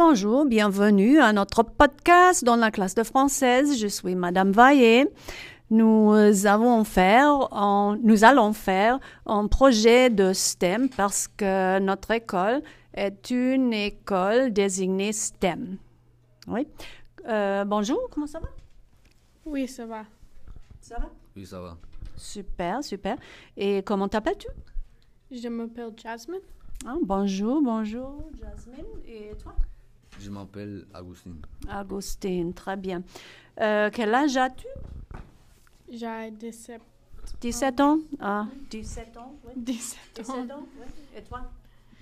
Bonjour, bienvenue à notre podcast dans la classe de française. Je suis Madame Vaillé. Nous avons faire, un- nous allons faire un projet de STEM parce que notre école est une école désignée STEM. Oui. Euh, bonjour, comment ça va? Oui, ça va. Ça va? Oui, ça va. Super, super. Et comment t'appelles-tu? Je m'appelle Jasmine. Ah, bonjour, bonjour, Jasmine. Et toi? Je m'appelle Agustin. Agustin, très bien. Euh, quel âge as-tu? J'ai 17, 17 ans? Ah, 17 ans, oui. 17 17 ans. ans, oui. Et toi?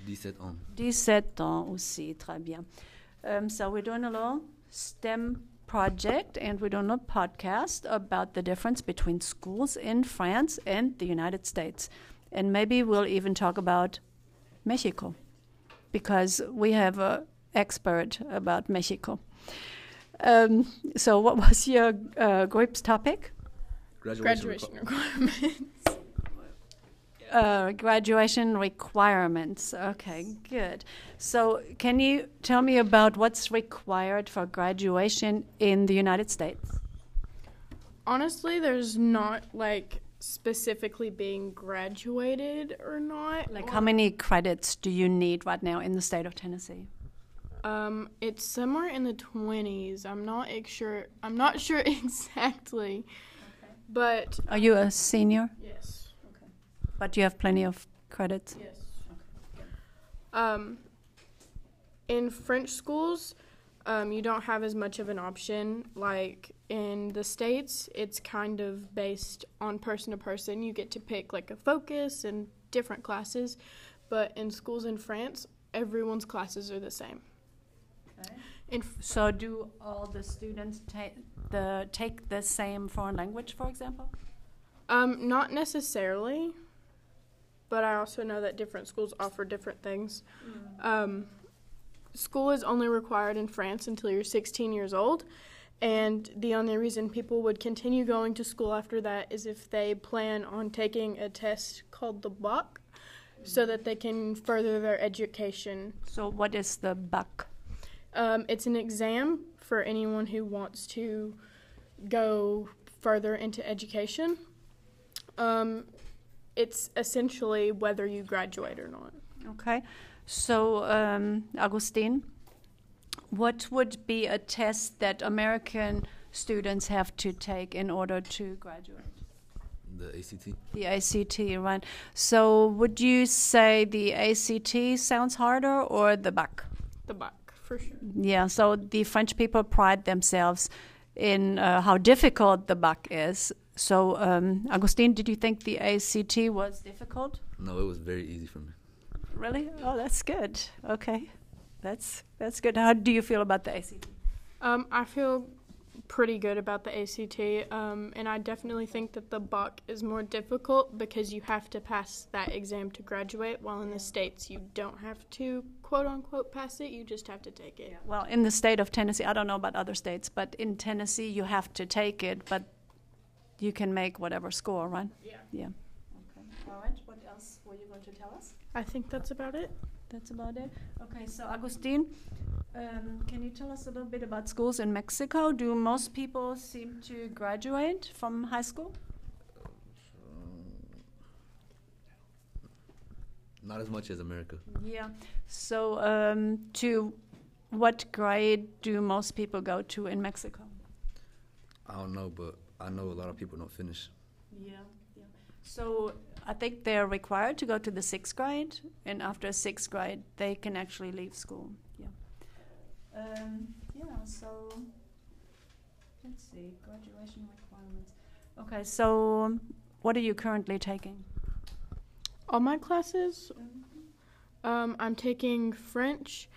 17 ans. 17 ans aussi, très bien. Um, so we're doing a little STEM project and we're doing a podcast about the difference between schools in France and the United States. And maybe we'll even talk about Mexico because we have a expert about Mexico. Um, so what was your uh, group's topic? Graduation requirements. Uh, graduation requirements. Okay, good. So, can you tell me about what's required for graduation in the United States? Honestly, there's not like specifically being graduated or not. Like, how many credits do you need right now in the state of Tennessee? Um, it's somewhere in the 20s. I'm not ex- sure. I'm not sure exactly. But Are you a senior? yes. Okay. But you have plenty of credits. Yes. Um, in French schools, um, you don't have as much of an option. Like in the States, it's kind of based on person to person. You get to pick like a focus and different classes. But in schools in France, everyone's classes are the same. In f- So, do all the students take the take the same foreign language, for example? um, not necessarily, but I also know that different schools offer different things. Um, school is only required in France until you're 16 years old, and the only reason people would continue going to school after that is if they plan on taking a test called the BAC, so that they can further their education. So, what is the BAC? Um, it's an exam for anyone who wants to go further into education. Um, it's essentially whether you graduate or not. Okay. So, um, Augustine, what would be a test that American students have to take in order to graduate? The ACT. The ACT, right? So, would you say the ACT sounds harder or the BAC? The BAC, for sure. Yeah, so the French people pride themselves in uh, how difficult the BAC is. So, um, Augustine, did you think the ACT was difficult? No, it was very easy for me. Really? Oh, that's good. Okay, that's that's good. How do you feel about the ACT? Um, I feel pretty good about the ACT, um, and I definitely think that the BAC is more difficult because you have to pass that exam to graduate, while in the States you don't have to quote unquote pass it, you just have to take it. Well, in the state of Tennessee, I don't know about other states, but in Tennessee you have to take it, but you can make whatever score, right? Yeah. Yeah. Okay. All right. What else were you going to tell us? I think that's about it. That's about it. Okay, so Agustin, um, can you tell us a little bit about schools in Mexico? Do most people seem to graduate from high school? Not as much as America. Yeah. So, um, to what grade do most people go to in Mexico? I don't know, but I know a lot of people don't finish. Yeah, yeah. So I think they're required to go to the sixth grade, and after sixth grade, they can actually leave school. Yeah. Um, yeah. So let's see, graduation requirements. Okay. So what are you currently taking? All my classes, um, I'm taking French,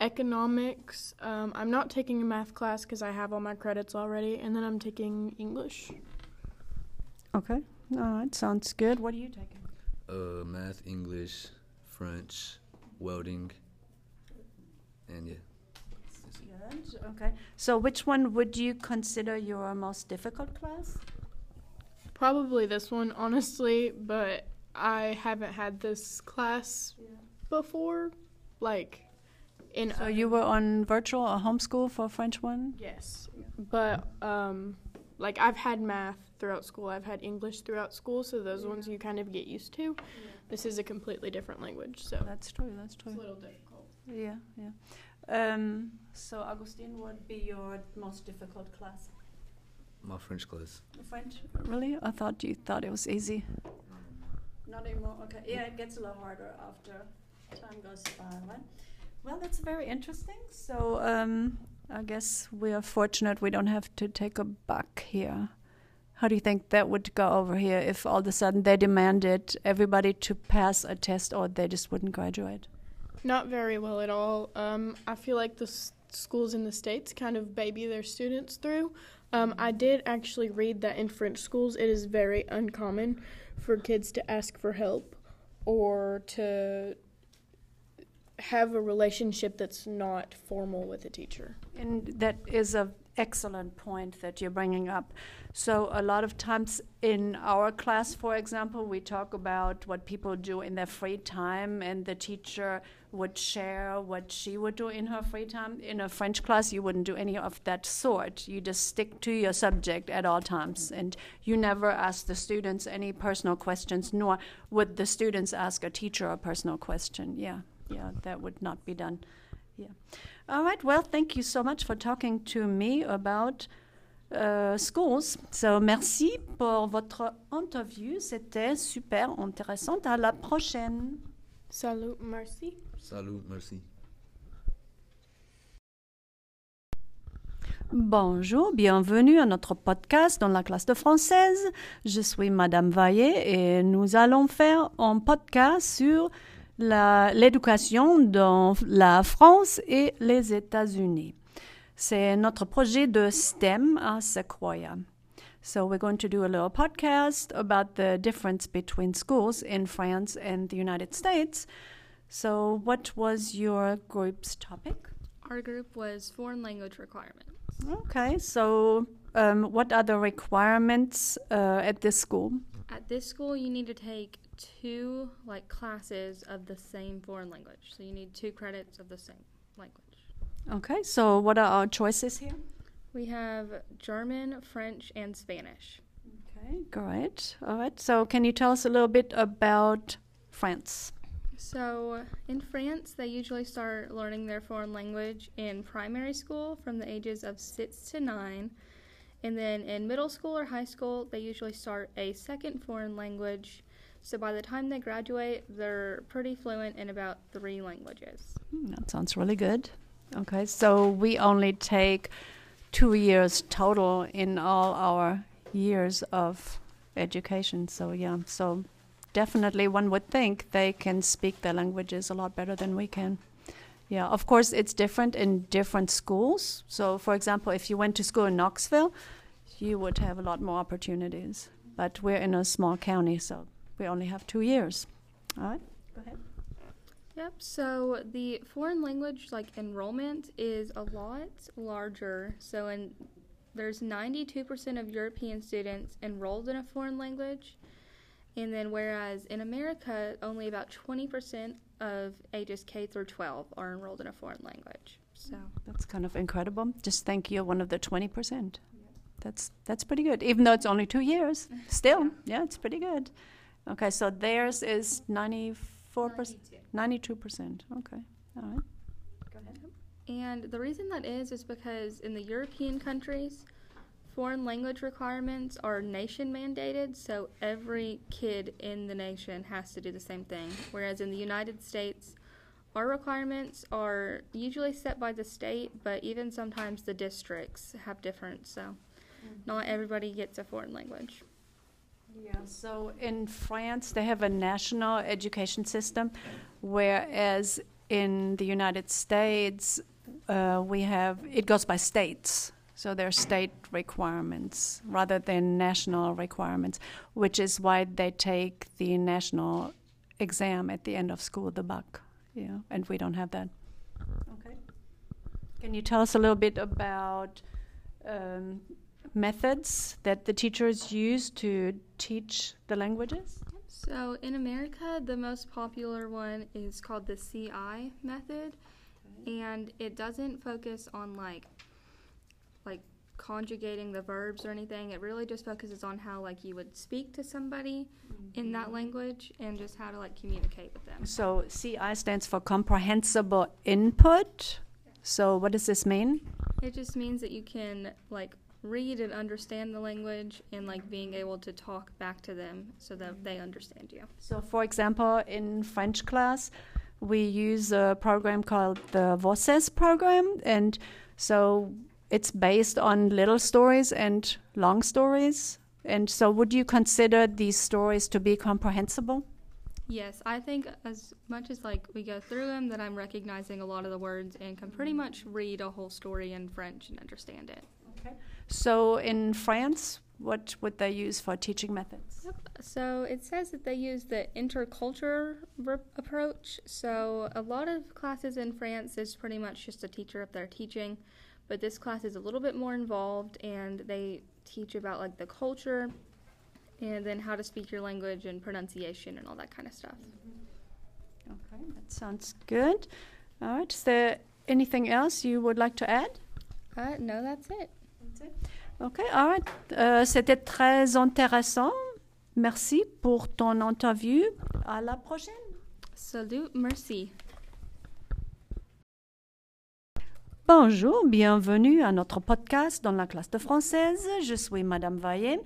economics. Um, I'm not taking a math class because I have all my credits already, and then I'm taking English. Okay. All right. Sounds good. What are you taking? Uh, math, English, French, welding, and yeah. Good. Okay. So which one would you consider your most difficult class? Probably this one, honestly, but I haven't had this class before. Like, In So other- you were on virtual or homeschool for French one? Yes, but um, like I've had math throughout school. I've had English throughout school, so those ones you kind of get used to. This is a completely different language, so That's true. That's it's true. a little difficult. Yeah, yeah. Um, so, Augustine, what would be your most difficult class? My French class. French? Really? I thought you thought it was easy. Not anymore. Okay. Yeah, it gets a lot harder after time goes by, right? Well, that's very interesting. So, um, I guess we are fortunate we don't have to take a BAC here. How do you think that would go over here if all of a sudden they demanded everybody to pass a test or they just wouldn't graduate? Not very well at all. Um, I feel like the s- schools in the states kind of baby their students through. Um, I did actually read that in French schools it is very uncommon for kids to ask for help or to have a relationship that's not formal with a teacher. And that is an excellent point that you're bringing up. So, a lot of times in our class, for example, we talk about what people do in their free time, and the teacher would share what she would do in her free time. In a French class, you wouldn't do any of that sort. You just stick to your subject at all times, and you never ask the students any personal questions, nor would the students ask a teacher a personal question. Yeah, yeah, that would not be done. Yeah. All right. Well, thank you so much for talking to me about uh, schools. So, merci pour votre interview. C'était super intéressant. À la prochaine. Salut, merci. Salut, merci. Bonjour, bienvenue à notre podcast dans la classe de française. Je suis Madame Vaillet et nous allons faire un podcast sur l'éducation dans la France et les États-Unis. C'est notre projet de STEM à Sequoia. So we're going to do a little podcast about the difference between schools in France and the United States. So what was your group's topic? Our group was foreign language requirements. Okay, so um, what are the requirements uh, at this school? At this school, you need to take two like classes of the same foreign language. So you need two credits of the same language. Okay, so what are our choices here? We have German, French, and Spanish. Okay, great. All right, so can you tell us a little bit about France? So in France, they usually start learning their foreign language in primary school from the ages of six to nine. And then in middle school or high school, they usually start a second foreign language. So by the time they graduate, they're pretty fluent in about three languages. Hmm, that sounds really good. Okay, so we only take two years total in all our years of education. So, yeah, so definitely one would think they can speak their languages a lot better than we can. Yeah, of course, it's different in different schools. So, for example, if you went to school in Knoxville, you would have a lot more opportunities. But we're in a small county, so we only have two years. All right, go ahead. Yep. So the foreign language like enrollment is a lot larger. So in there's 92% of European students enrolled in a foreign language, and then whereas in America only about 20% of ages K through 12 are enrolled in a foreign language. So mm. That's kind of incredible. Just think you're one of the twenty percent. That's that's pretty good. Even though it's only two years, still, yeah, it's pretty good. Okay, so theirs is ninety four percent, ninety two percent. Okay, all right. Go ahead. And the reason that is is because in the European countries, foreign language requirements are nation mandated, so every kid in the nation has to do the same thing. Whereas in the United States, our requirements are usually set by the state, but even sometimes the districts have different, so mm. not everybody gets a foreign language. Yeah. So in France, they have a national education system, whereas in the United States, uh, we have it goes by states. So there are state requirements rather than national requirements, which is why they take the national exam at the end of school, the BAC. Yeah, and we don't have that. Okay. Can you tell us a little bit about um, methods that the teachers use to teach the languages? So in America, the most popular one is called the CI method, and it doesn't focus on like like conjugating the verbs or anything. It really just focuses on how like you would speak to somebody in that mm-hmm. language and just how to like communicate with them. So CI stands for comprehensible input. So what does this mean? It just means that you can like read and understand the language and like being able to talk back to them so that they understand you. So, for example, in French class, we use a program called the Voces program, and so it's based on little stories and long stories. And so, would you consider these stories to be comprehensible? Yes, I think as much as like we go through them that I'm recognizing a lot of the words and can pretty mm. much read a whole story in French and understand it. So, in France, what would they use for teaching methods? So it says that they use the intercultural ver- approach. So a lot of classes in France is pretty much just a teacher up there teaching, but this class is a little bit more involved and they teach about like the culture and then how to speak your language and pronunciation and all that kind of stuff. Okay, that sounds good. All right, is there anything else you would like to add? Uh, no, that's it. Ok, all right. Euh, C'était très intéressant. Merci pour ton interview. À la prochaine. Salut, merci. Bonjour, bienvenue à notre podcast dans la classe de française. Je suis Madame Vaillet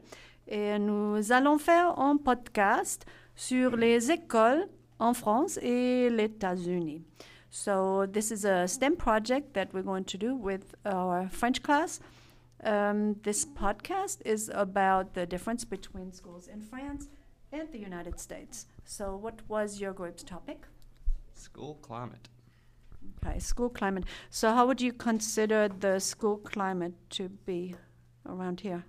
et nous allons faire un podcast sur les écoles en France et les États-Unis. So this is a STEM project that we're going to do with our French class. Um, this podcast is about the difference between schools in France and the United States. So what was your group's topic? School climate. Okay, school climate. So, how would you consider the school climate to be around here?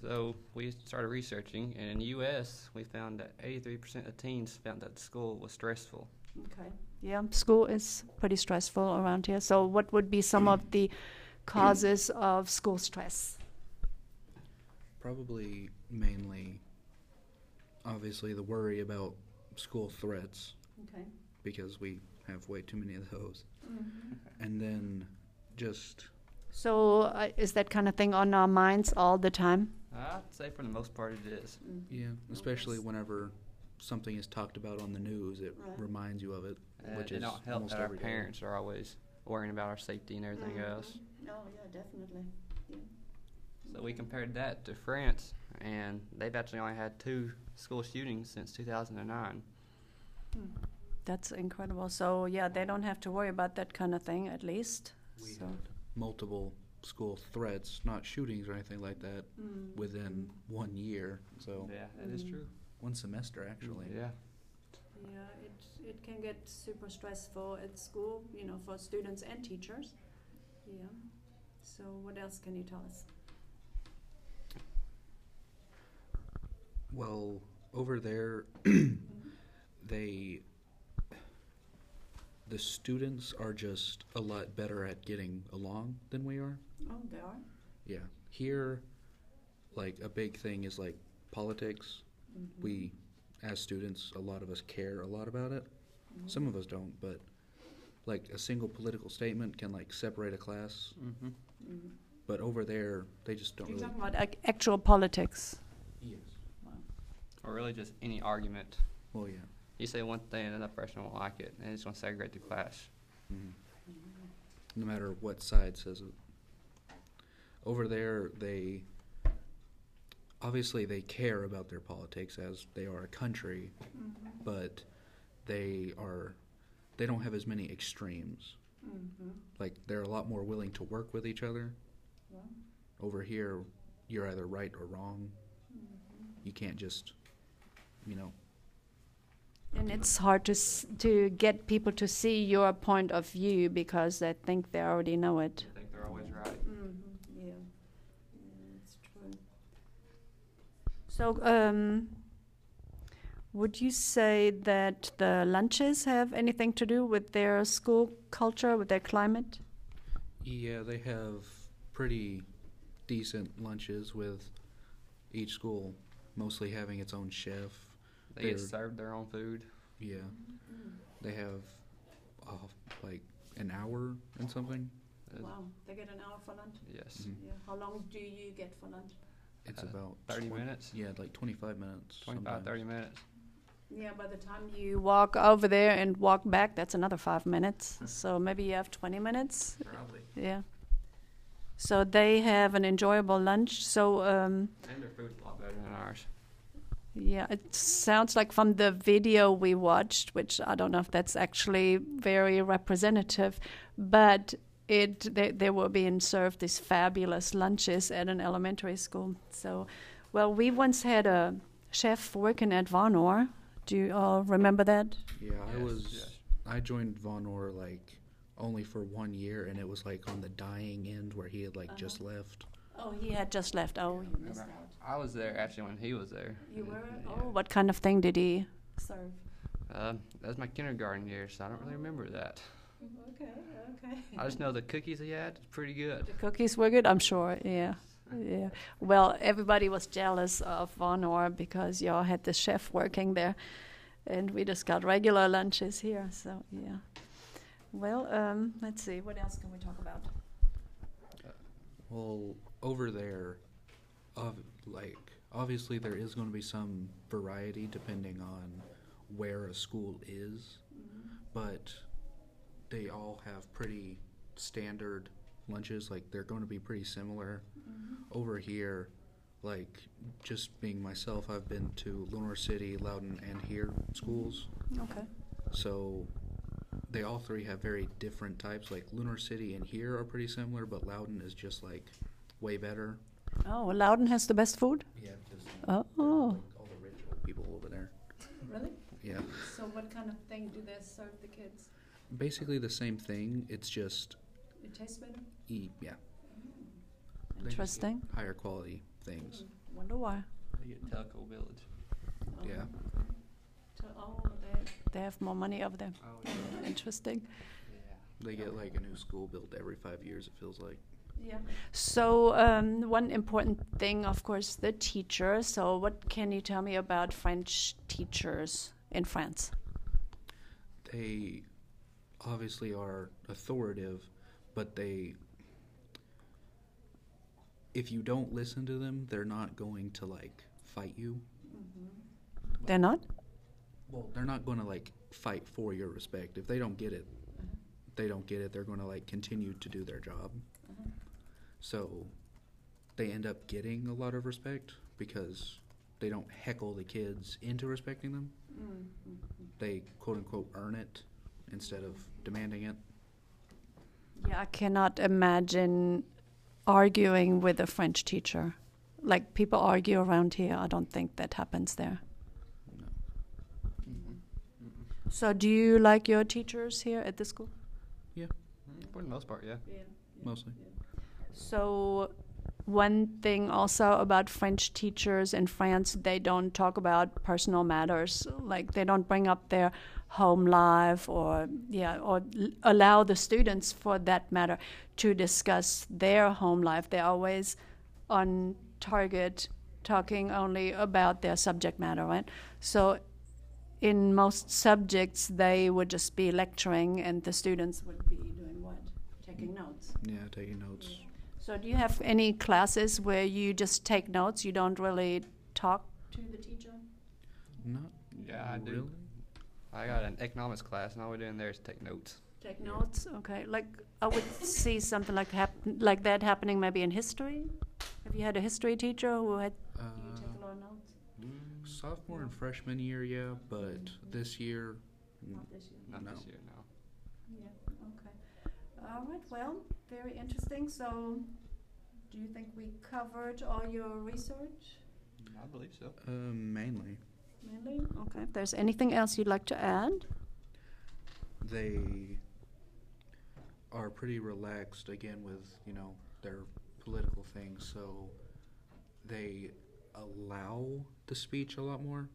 So we started researching, and in the U.S., we found that 83% of teens found that school was stressful. Okay. Yeah, school is pretty stressful around here. So, what would be some of the causes of school stress? Probably mainly, obviously, the worry about school threats Okay. because we have way too many of those. Mm-hmm. And then just, So, uh, is that kind of thing on our minds all the time? I'd say for the most part it is. yeah, especially whenever something is talked about on the news, it Right. reminds you of it, And which it is don't help almost that our every day. parents are always worrying about our safety and everything else. Oh, yeah, definitely. So we compared that to France, and they've actually only had two school shootings since 2009. That's incredible. So, yeah, they don't have to worry about that kind of thing, at least. We so. had multiple school threats, not shootings or anything like that, within one year. So Yeah, that is Mm. true. one semester actually. Yeah. Yeah, it, it can get super stressful at school, you know, for students and teachers. Yeah. So, what else can you tell us? Well, over there, they the students are just a lot better at getting along than we are. Oh, they are? Yeah. Here, like a big thing is like politics. Mm-hmm. We, as students, a lot of us care a lot about it. Mm-hmm. Some of us don't, but like a single political statement can like separate a class. Mm-hmm. But over there, they just don't You're really. talking about ac- actual politics. Yes. Or really just any argument. Well, yeah. You say one thing, and another person won't like it, and it's going to segregate the class. Mhm. No matter what side says it. Over there, they obviously they care about their politics as they are a country, but they are they don't have as many extremes. Like they're a lot more willing to work with each other. Over here, you're either right or wrong. You can't just, you know, And it's hard to s- to get people to see your point of view because they think they already know it. I think they're always right. Mm-hmm. Yeah, that's true. So, um, would you say that the lunches have anything to do with their school culture, with their climate? Yeah, they have pretty decent lunches with each school mostly having its own chef. They get They're- served their own food. Yeah. They have uh, like an hour and something. Uh, Wow, they get an hour for lunch? Yes. Mhm. Yeah. How long do you get for lunch? It's Uh, about 30 twen- minutes? Yeah, like 25 minutes. 25, sometimes. 30 minutes. Yeah, by the time you walk over there and walk back, that's another five minutes. So maybe you have 20 minutes. Probably. Yeah. So they have an enjoyable lunch. So, um, And their food's a lot better than ours. yeah, it sounds like from the video we watched, which I don't know if that's actually very representative, but it they, they were being served these fabulous lunches at an elementary school. So, well, we once had a chef working at Vonore. Do you all remember that? Yeah, I Yes, was. yes. I joined Vonore like only for one year, and it was like on the dying end where he had like just left. Oh, he had just left. Oh, you missed Remember, out. I was there actually when he was there. You were? Yeah. Oh, what kind of thing did he serve? Um, that was my kindergarten year, so I don't really remember that. Okay, okay. I just know the cookies he had was pretty good. The cookies were good, I'm sure. Yeah, yeah. Well, everybody was jealous of Vonore because y'all had the chef working there, and we just got regular lunches here. So yeah. Well, um, let's see. What else can we talk about? Well, over there, of like obviously there is going to be some variety depending on where a school is, but they all have pretty standard lunches. Like they're going to be pretty similar. Mm-hmm. Over here, like just being myself, I've been to Lenoir City, Loudon, and here schools. Mm-hmm. Okay. So they all three have very different types. Like Lenoir City and here are pretty similar, but Loudon is just like way better. Oh, well, Loudon has the best food. Yeah, just Oh. all the rich old people over there. Really? Yeah, So, what kind of thing do they serve the kids? basically the same thing. It's just It tastes better. E yeah They just Interesting. higher quality things. Wonder why. They get Tellico Village. Yeah. So, oh, they, they have more money over there. Oh, Interesting. yeah. They get like a new school built every five years. It feels like. Yeah. So um, one important thing, of course, the teacher. So what can you tell me about French teachers in France? They obviously are authoritative, but they if you don't listen to them, they're not going to like fight you. Mm-hmm. They're not. Well, they're not going to like fight for your respect. If they don't get it, mm-hmm. they don't get it. They're going to like continue to do their job. Mm-hmm. So they end up getting a lot of respect because they don't heckle the kids into respecting them. They quote unquote earn it instead of demanding it. Yeah, I cannot imagine arguing with a French teacher. Like people argue around here. I don't think that happens there. No. So do you like your teachers here at the school? Yeah, mm-hmm. For the most part, yeah. Mostly. So, one thing also about French teachers in France, they don't talk about personal matters. Like they don't bring up their home life or yeah, or l- allow the students, for that matter, to discuss their home life. They're always on target, talking only about their subject matter, right? So. In most subjects, they would just be lecturing, and the students would be doing what? Taking notes. Yeah, taking notes. So do you have any classes where you just take notes? You don't really talk to the teacher? Not Yeah, I do. really. I got an economics class, and all we're doing there is take notes. Take notes, okay. Like I would see something like hap- like that happening maybe in history. Have you had a history teacher who had Uh, you take a lot of notes? sophomore and freshman year, yeah, but this year, mm, Not this year. Not No. this year, no. Yeah. Okay. All right. Well, very interesting. So, do you think we covered all your research? I believe so. uh, mainly Okay. If there's anything else you'd like to add? they are pretty relaxed again with you know their political things, so they allow the speech a lot more.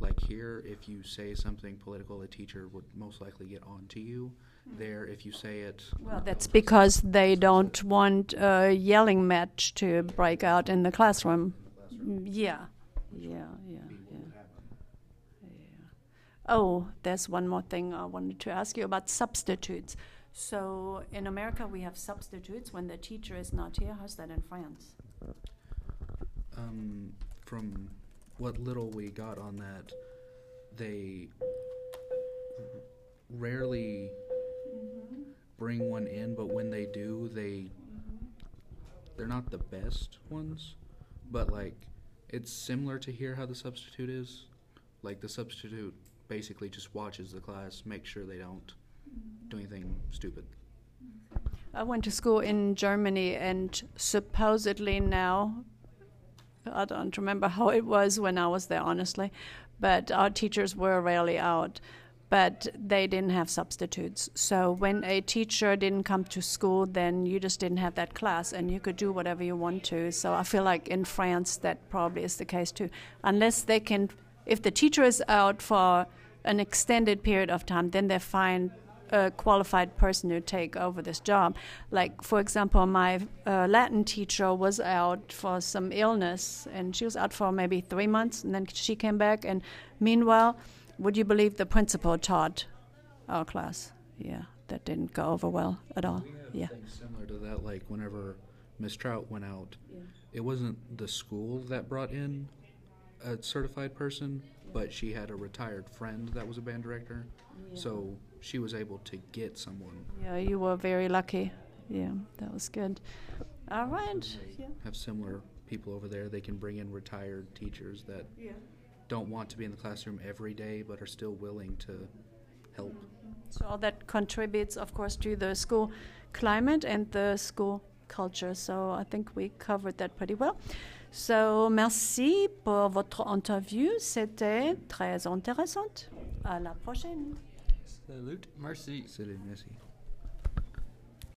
Like here, if you say something political, a teacher would most likely get on to you. There, if you say it, Well, that's because they don't want a yelling match to break out in the classroom. Mm, Yeah, yeah, yeah, yeah. yeah. Oh, there's one more thing I wanted to ask you about substitutes. So in America, we have substitutes when the teacher is not here. How's that in France? Um, from what little we got on that, they rarely bring one in, but when they do, they they're not the best ones, but like it's similar to here how the substitute is. Like the substitute basically just watches the class, makes sure they don't do anything stupid. I went to school in Germany, and supposedly now, I don't remember how it was when I was there, honestly, but our teachers were rarely out. But they didn't have substitutes. So when a teacher didn't come to school, then you just didn't have that class and you could do whatever you want to. So I feel like in France that probably is the case too. Unless they can, if the teacher is out for an extended period of time, then they find a qualified person to take over this job. Like, for example, my uh, Latin teacher was out for some illness, and she was out for maybe three months, and then she came back. And meanwhile, would you believe the principal taught our class? Yeah, that didn't go over well at all. We Yeah. similar to that. Like whenever Miss Trout went out, Yeah. it wasn't the school that brought in a certified person, but she had a retired friend that was a band director, so she was able to get someone. Yeah, you were very lucky. Yeah, that was good. All right. Yeah. Have similar people over there. They can bring in retired teachers that Yeah. don't want to be in the classroom every day, but are still willing to help. Mm-hmm. So all that contributes, of course, to the school climate and the school culture. So I think we covered that pretty well. So merci pour votre interview. C'était très intéressant. À la prochaine. Salute, merci. In, Missy.